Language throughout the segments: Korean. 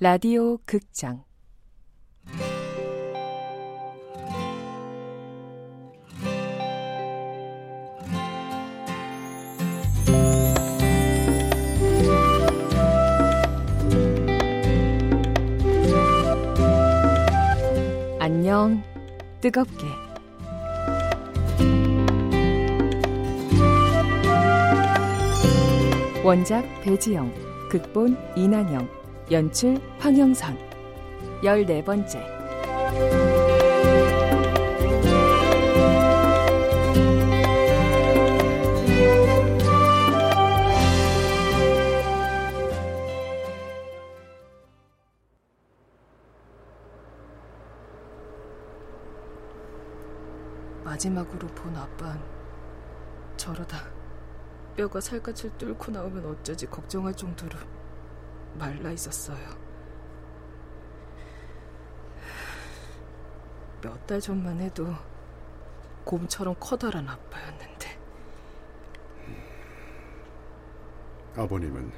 라디오 극장. 안녕 뜨겁게. 원작 배지영 극본 이난영 연출 황영선. 열네 번째. 마지막으로 본 아빤 저러다 뼈가 살갗을 뚫고 나오면 어쩌지 걱정할 정도로 말라 있었어요. 몇 달 전만 해도 곰처럼 커다란 아빠였는데. 아버님은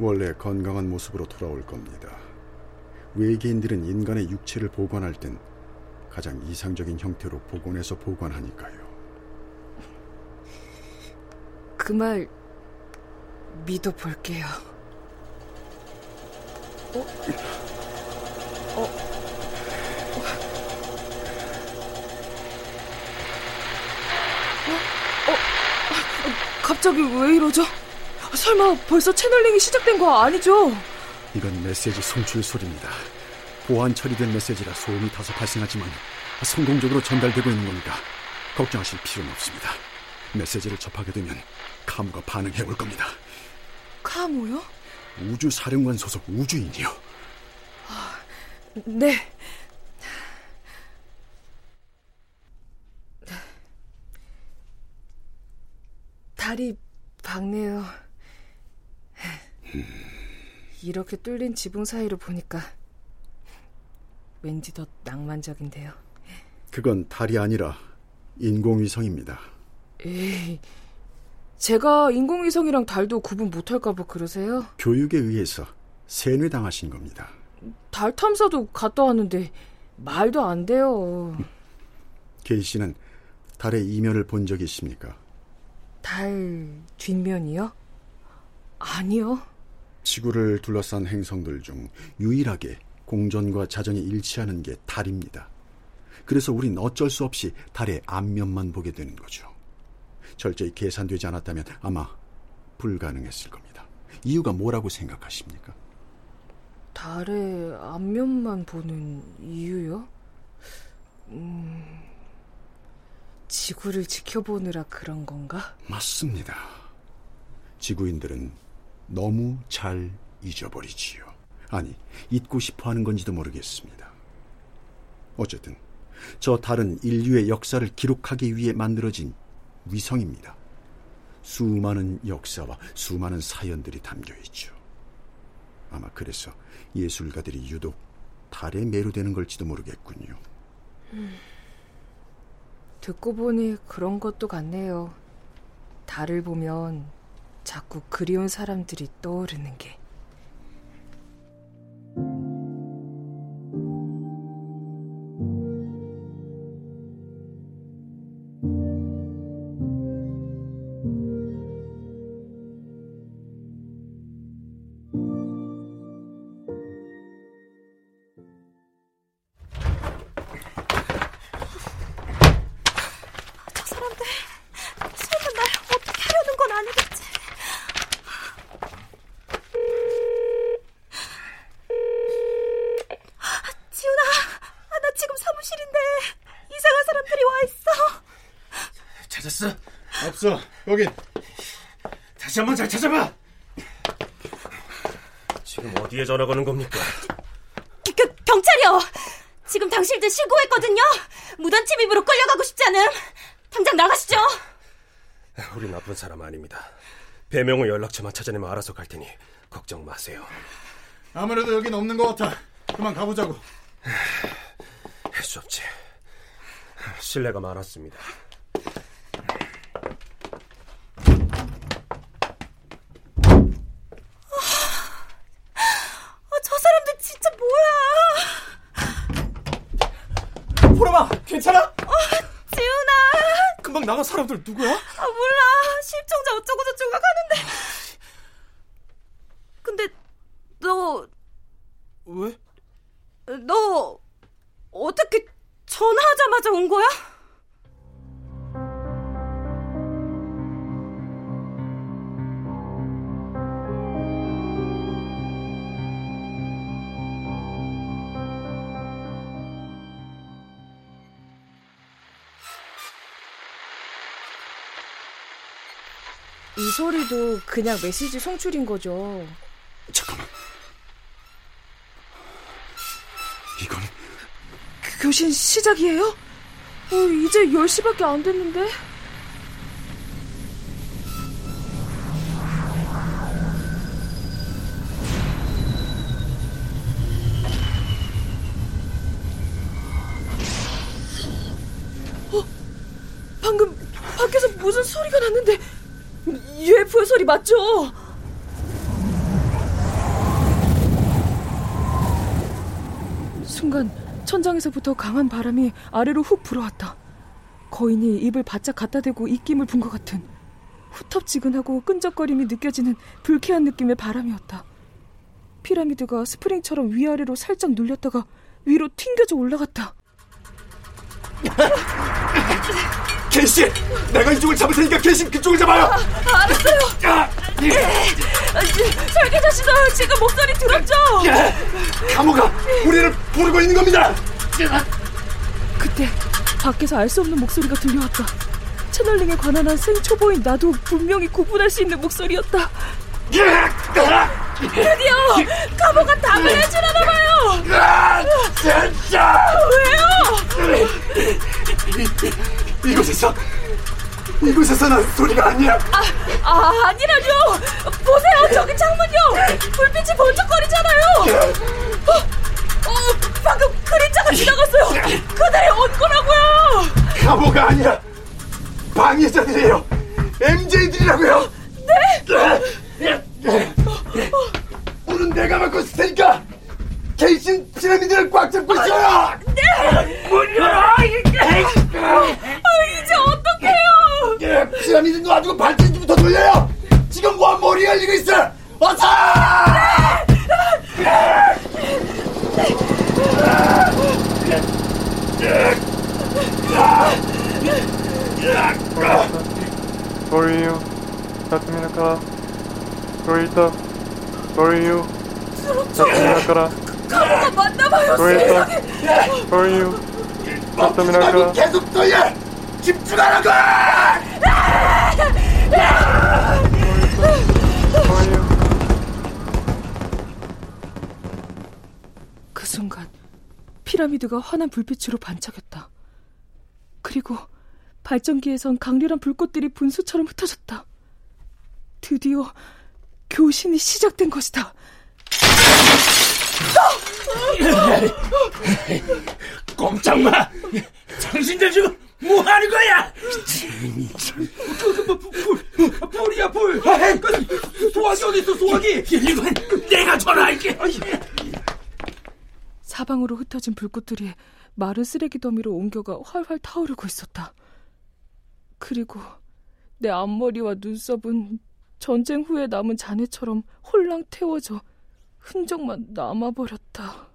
원래 건강한 모습으로 돌아올 겁니다. 외계인들은 인간의 육체를 보관할 땐 가장 이상적인 형태로 복원해서 보관하니까요. 그 말 믿어볼게요. 어? 어? 어? 어? 갑자기 왜 이러죠? 설마 벌써 채널링이 시작된 거 아니죠? 이건 메시지 송출 소리입니다. 보안 처리된 메시지라 소음이 다소 발생하지만 성공적으로 전달되고 있는 겁니다. 걱정하실 필요는 없습니다. 메시지를 접하게 되면 카무가 반응해 올 겁니다. 카무요? 우주 사령관 소속 우주인이요. 아, 네. 다리 박네요. 이렇게 뚫린 지붕 사이로 보니까 왠지 더 낭만적인데요. 그건 달이 아니라 인공위성입니다. 에이, 제가 인공위성이랑 달도 구분 못할까봐 그러세요? 교육에 의해서 세뇌당하신 겁니다. 달 탐사도 갔다 왔는데 말도 안 돼요. 케이 씨는 달의 이면을 본 적이 있습니까? 달 뒷면이요? 아니요. 지구를 둘러싼 행성들 중 유일하게 공전과 자전이 일치하는 게 달입니다. 그래서 우린 어쩔 수 없이 달의 앞면만 보게 되는 거죠. 철저히 계산되지 않았다면 아마 불가능했을 겁니다. 이유가 뭐라고 생각하십니까? 달의 앞면만 보는 이유요? 음, 지구를 지켜보느라 그런 건가? 맞습니다. 지구인들은 너무 잘 잊어버리지요. 아니, 잊고 싶어 하는 건지도 모르겠습니다. 어쨌든, 저 달은 인류의 역사를 기록하기 위해 만들어진 위성입니다. 수많은 역사와 수많은 사연들이 담겨 있죠. 아마 그래서 예술가들이 유독 달에 매료되는 걸지도 모르겠군요. 음, 듣고 보니 그런 것도 같네요. 달을 보면 자꾸 그리운 사람들이 떠오르는 게. 없어. 거긴. 다시 한번 잘 찾아봐. 지금 어디에 전화 거는 겁니까? 그, 경찰이요. 지금 당신들 신고했거든요. 무단 침입으로 끌려가고 싶지 않음. 당장 나가시죠. 우리 나쁜 사람 아닙니다. 배명호 연락처만 찾아내면 알아서 갈 테니 걱정 마세요. 아무래도 여긴 없는 것 같아. 그만 가보자고. 할 수 없지. 신뢰가 많았습니다. 보람아, 괜찮아? 어, 지훈아. 금방 나간 사람들 누구야? 아, 몰라. 이 소리도 그냥 메시지 송출인 거죠. 잠깐만. 이건 그 교신 시작이에요? 어, 이제 10시밖에 안 됐는데. 어, 방금 밖에서 무슨 소리가 났는데 소리 맞죠? 순간 천장에서부터 강한 바람이 아래로 훅 불어왔다. 거인이 입을 바짝 갖다 대고 입김을 분 것 같은 후텁지근하고 끈적거림이 느껴지는 불쾌한 느낌의 바람이었다. 피라미드가 스프링처럼 위아래로 살짝 눌렸다가 위로 튕겨져 올라갔다. 켄씨! 내가 이쪽을 잡을 테니까 켄씨 그쪽을 잡아요! 아, 알았어요! 아, 설계자 씨도 지금 목소리 들었죠? 감호가 우리를 부르고 있는 겁니다! 그때 밖에서 알 수 없는 목소리가 들려왔다. 채널링에 관한 한 생초보인 나도 분명히 구분할 수 있는 목소리였다. 드디어 가보가 답을 해주려나 봐요. 진짜! 왜요? 이곳에서 이곳에서 난 소리가 아니야! 아, 아 아니라뇨. 보세요 저기 창문요. 불빛이 번쩍거리잖아요. 어, 어, 방금 그림자가 지나갔어요. 그들이 온 거라고요. 감호가 아니야! 방해자들이에요! Corita, Correio, Tatmina Kara, 가보가 맞나봐요. Corita, Correio, Tatmina 말고 Kara, 계속 돌려! 집중하라고! 그 순간 피라미드가 환한 불빛으로 반짝였다. 그리고 발전기에선 강렬한 불꽃들이 분수처럼 흩어졌다. 드디어 교신이 시작된 것이다. 꼼짝 마! 당신들 지금 뭐 하는 거야? 불, 불이야 불! 소화기 어디 있어 소화기? 이건 내가 전화할게. 사방으로 흩어진 불꽃들이 마른 쓰레기 더미로 옮겨가 활활 타오르고 있었다. 그리고 내 앞머리와 눈썹은 전쟁 후에 남은 잔해처럼 홀랑 태워져 흔적만 남아버렸다.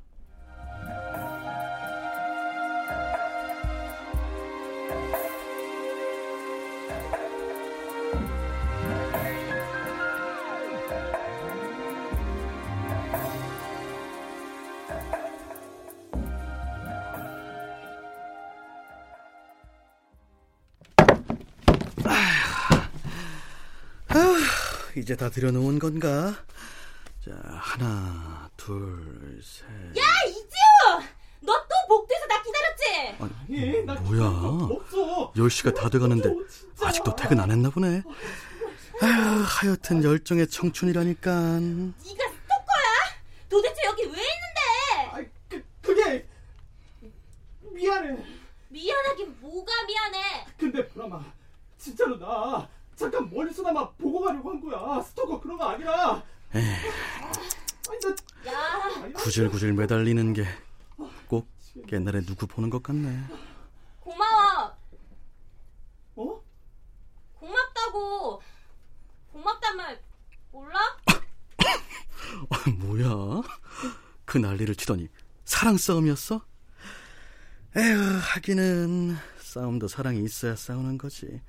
이제 다 들여놓은 건가? 자, 하나, 둘, 셋. 야, 이지우! 너 또 복도에서 나 기다렸지? 아니, 뭐야? 10시가 다 돼가는데 아직도 퇴근 안 했나 보네. 아휴, 하여튼 열정의 청춘이라니까. 네가 스토커야? 도대체 여기 왜 있는데? 그, 그게 미안해. 미안하긴 뭐가 미안해? 근데 보람아, 진짜로 나 잠깐 멀리서나마 보고 가려고 한 거야. 스토커 그런 거 아니라. 아니, 나 구질구질 매달리는 게 꼭 옛날에 누구 보는 것 같네. 고마워. 어? 고맙다고. 고맙단 말 몰라? 아, 뭐야? 그 난리를 치더니 사랑 싸움이었어? 에휴, 하기는 싸움도 사랑이 있어야 싸우는 거지.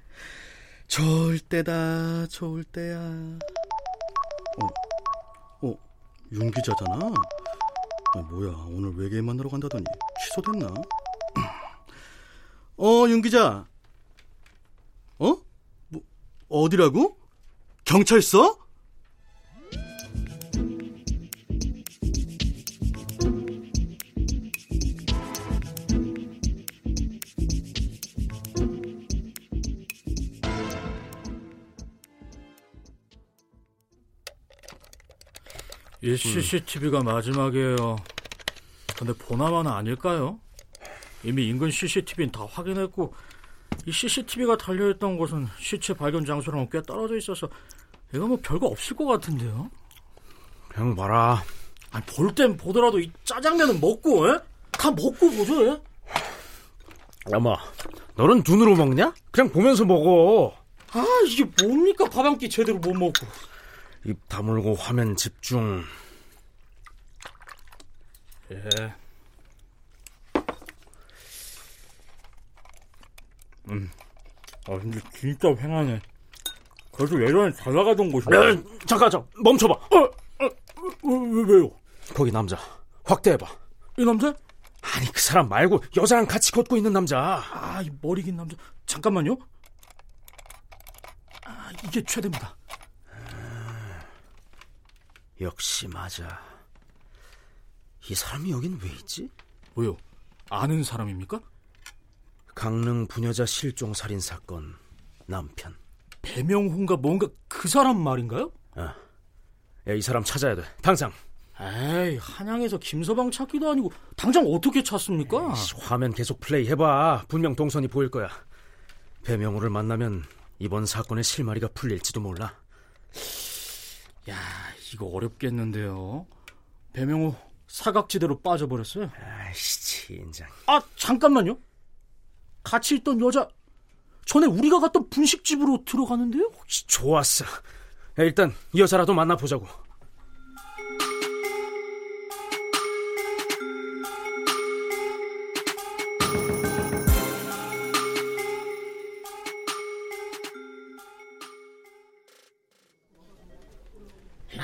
좋을 때다, 좋을 때야. 어, 어, 윤 기자잖아. 아, 뭐야, 오늘 외계인 만나러 간다더니 취소됐나? 어, 윤 기자. 어? 뭐, 어디라고? 경찰서? 이 CCTV가 마지막이에요. 근데 보나마나 아닐까요? 이미 인근 CCTV는 다 확인했고 이 CCTV가 달려있던 곳은 시체 발견 장소랑 꽤 떨어져 있어서 이거 뭐 별거 없을 것 같은데요? 형 봐라. 아니 볼 땐 보더라도 이 짜장면은 먹고 에? 다 먹고 보죠 에? 야마, 너는 눈으로 먹냐? 그냥 보면서 먹어. 아 이게 뭡니까 밥 한 끼 제대로 못 먹고 입 다물고 화면 집중. 예. 음. 아 근데 진짜 횡하네. 그래도 예전에 잘 나가던 곳인데. 야, 잠깐, 잠깐, 멈춰봐. 어, 어, 왜, 왜, 왜요? 거기 남자. 확대해봐. 이 남자? 아니, 그 사람 말고 여자랑 같이 걷고 있는 남자. 아, 이 머리 긴 남자. 잠깐만요. 아, 이게 최대입니다. 역시 맞아. 이 사람이 여긴 왜 있지? 왜요? 아는 사람입니까? 강릉 부녀자 실종 살인 사건 남편. 배명훈가 뭔가 그 사람 말인가요? 야, 이 사람 찾아야 돼. 당장. 에이, 한양에서 김서방 찾기도 아니고 당장 어떻게 찾습니까? 씨, 화면 계속 플레이 해봐. 분명 동선이 보일 거야. 배명호를 만나면 이번 사건의 실마리가 풀릴지도 몰라. 야, 이거 어렵겠는데요. 배명호 사각지대로 빠져버렸어요. 아이씨, 진짜. 아, 잠깐만요. 같이 있던 여자 전에 우리가 갔던 분식집으로 들어가는데요? 혹시 좋았어. 야, 일단 이 여자라도 만나보자고.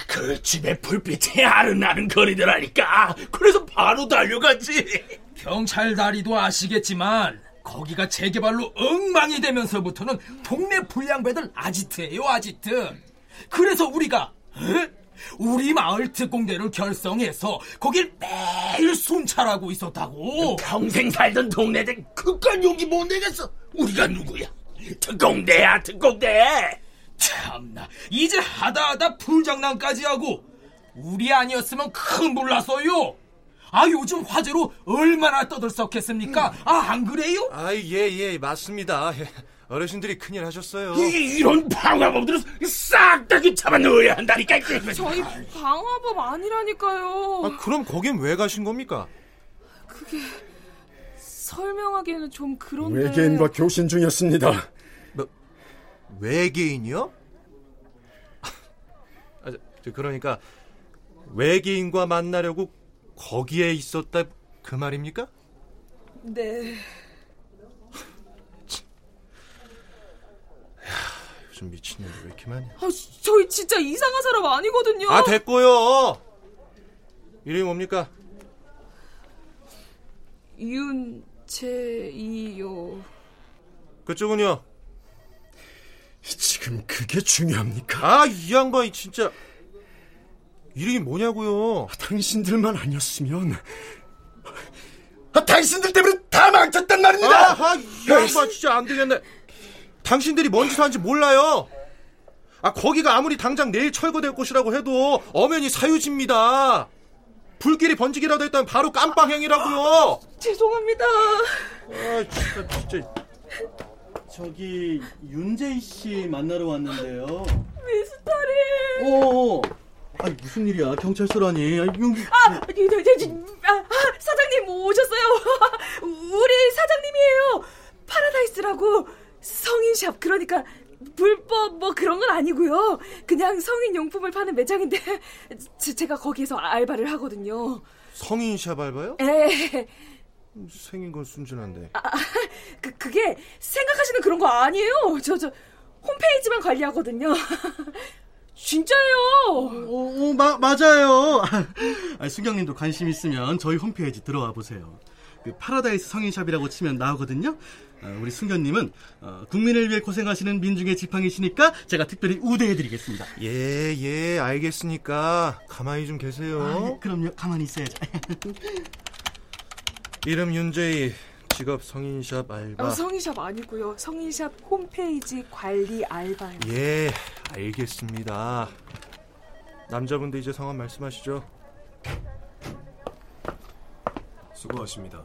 그 집의 불빛이 아른아른 거리더라니까. 그래서 바로 달려갔지. 경찰 다리도 아시겠지만 거기가 재개발로 엉망이 되면서부터는 동네 불량배들 아지트예요 아지트. 그래서 우리가 에? 우리 마을 특공대를 결성해서 거길 매일 순찰하고 있었다고. 평생 살던 동네들 그깟 용기 못 내겠어. 우리가 누구야? 특공대야 특공대. 참나 이제 하다하다 불장난까지 하고 우리 아니었으면 큰 몰랐어요. 아 요즘 화제로 얼마나 떠들썩했습니까? 아안 그래요? 아, 예, 예, 맞습니다. 어르신들이 큰일 하셨어요. 이, 이런 방화범들은 싹다 잡아 넣어야 한다니까. 저희 방화범 아니라니까요. 아, 그럼 거긴 왜 가신 겁니까? 그게 설명하기에는 좀 그런데. 외계인과 교신 중이었습니다. 외계인이요? 아, 저, 저, 그러니까 외계인과 만나려고 거기에 있었다 그 말입니까? 네. 요즘 미친년이 왜 이렇게 많냐? 아, 저희 진짜 이상한 사람 아니거든요. 아 됐고요. 이름이 뭡니까? 윤재이요. 그쪽은요? 지금 그게 중요합니까? 아 이 양반이 진짜 이름이 뭐냐고요? 당신들만 아니었으면 아, 당신들 때문에 다 망쳤단 말입니다. 아하 이 양반 진짜 안 되겠네. 당신들이 뭔 짓을 하는지 몰라요. 아 거기가 아무리 당장 내일 철거될 곳이라고 해도 엄연히 사유지입니다. 불길이 번지기라도 했다면 바로 깜빵행이라고요. 죄송합니다. 아 진짜 진짜. 저기 윤재희 씨 만나러 왔는데요. 미스터리. 오, 아니 무슨 일이야? 경찰서라니. 아니, 용기... 아, 저, 저, 저, 아, 아, 사장님 오셨어요. 우리 사장님이에요. 파라다이스라고 성인샵 그러니까 불법 뭐 그런 건 아니고요. 그냥 성인 용품을 파는 매장인데 제- 제가 거기에서 알바를 하거든요. 성인샵 알바요? 에, 생긴 건 순진한데. 그 그게 생각하시는 그런 거 아니에요. 저 저 홈페이지만 관리하거든요. 진짜예요. 오, 마, 맞아요. 아, 수경님도 관심 있으면 저희 홈페이지 들어와 보세요. 그 파라다이스 성인샵이라고 치면 나오거든요. 아, 우리 승견님은 어, 국민을 위해 고생하시는 민중의 지팡이시니까 제가 특별히 우대해드리겠습니다. 예, 예, 알겠으니까 가만히 좀 계세요. 아, 네, 그럼요. 가만히 있어야죠. 이름 윤재희, 직업 성인샵 알바. 아, 성인샵 아니고요. 성인샵 홈페이지 관리 알바요. 예, 알겠습니다. 남자분도 이제 성함 말씀하시죠. 수고하십니다.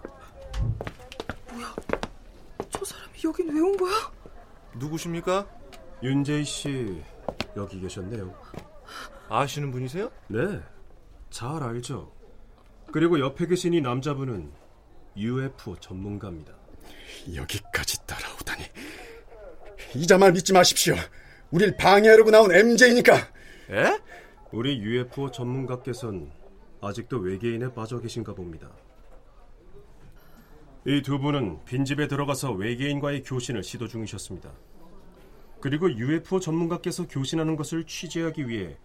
저 사람이 여긴 왜 온 거야? 누구십니까? 윤재희 씨 여기 계셨네요. 아시는 분이세요? 네, 잘 알죠. 그리고 옆에 계신 이 남자분은 UFO 전문가입니다. 여기까지 따라오다니. 이자말 믿지 마십시오. 우릴 방해하려고 나온 MJ니까. 예? 우리 UFO 전문가께선 아직도 외계인에 빠져 계신가 봅니다. 이 두 분은 빈집에 들어가서 외계인과의 교신을 시도 중이셨습니다. 그리고 UFO 전문가께서 교신하는 것을 취재하기 위해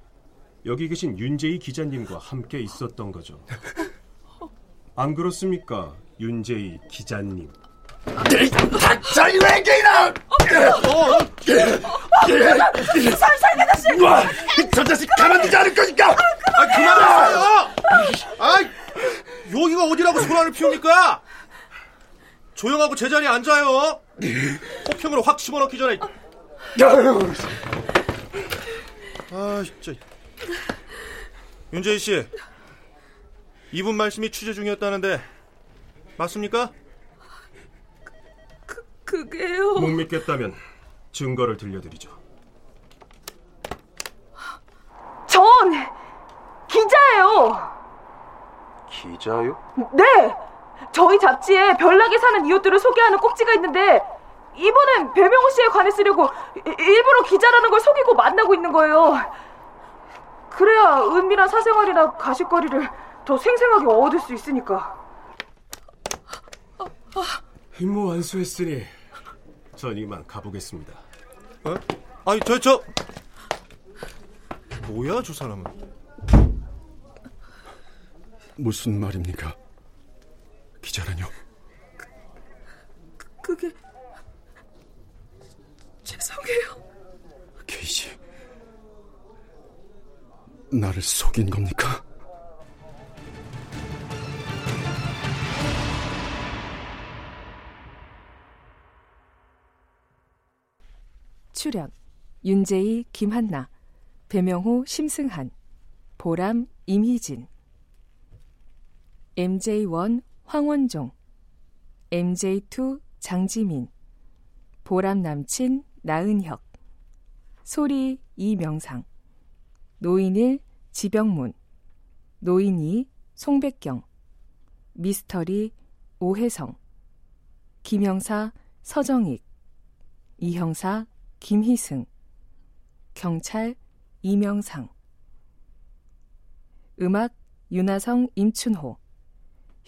여기 계신 윤재희 기자님과 함께 있었던 거죠. 안 그렇습니까, 윤재희 기자님? 닥쳐, 이 외계인아! 살살 아저씨! 저 자식 가만두지 않을 거니까! 아, 그만하세요! 아, 여기가 어디라고 소란을 피웁니까? 조용하고 제자리에 앉아요. 호평으로 확 집어넣기 전에. 아, 진짜. 윤재희 씨, 이분 말씀이 취재 중이었다는데 맞습니까? 그게요. 못 믿겠다면 증거를 들려드리죠. 전 기자예요. 기자요? 네. 저희 잡지에 별나게 사는 이웃들을 소개하는 꼭지가 있는데 이번엔 배명호 씨에 관해 쓰려고 이- 일부러 기자라는 걸 속이고 만나고 있는 거예요. 그래야 은밀한 사생활이나 가십거리를 더 생생하게 얻을 수 있으니까. 임무 완수했으니 전 이만 가보겠습니다. 어? 아니, 저, 저. 뭐야, 저 사람은? 무슨 말입니까? 기자라뇨? 그게 죄송해요. 케이지. 나를 속인 겁니까? 출연 윤재희, 김한나, 배명호, 심승한, 보람, 임희진, MJ1 황원종, MJ2 장지민, 보람 남친 나은혁, 소리 이명상, 노인일 지병문, 노인이 송백경, 미스터리 오혜성, 김형사 서정익, 이형사 김희승, 경찰 이명상, 음악 윤하성 임춘호,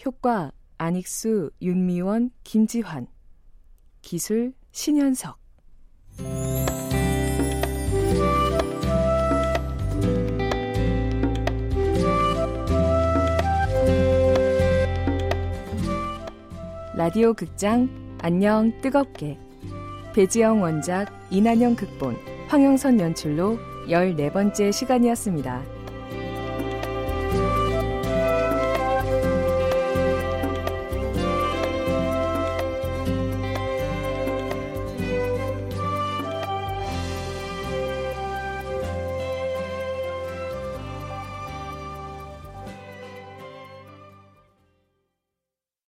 효과 안익수 윤미원 김지환, 기술 신현석. 라디오 극장 안녕 뜨겁게 배지영 원작 이난영 극본 황영선 연출로 14번째 시간이었습니다.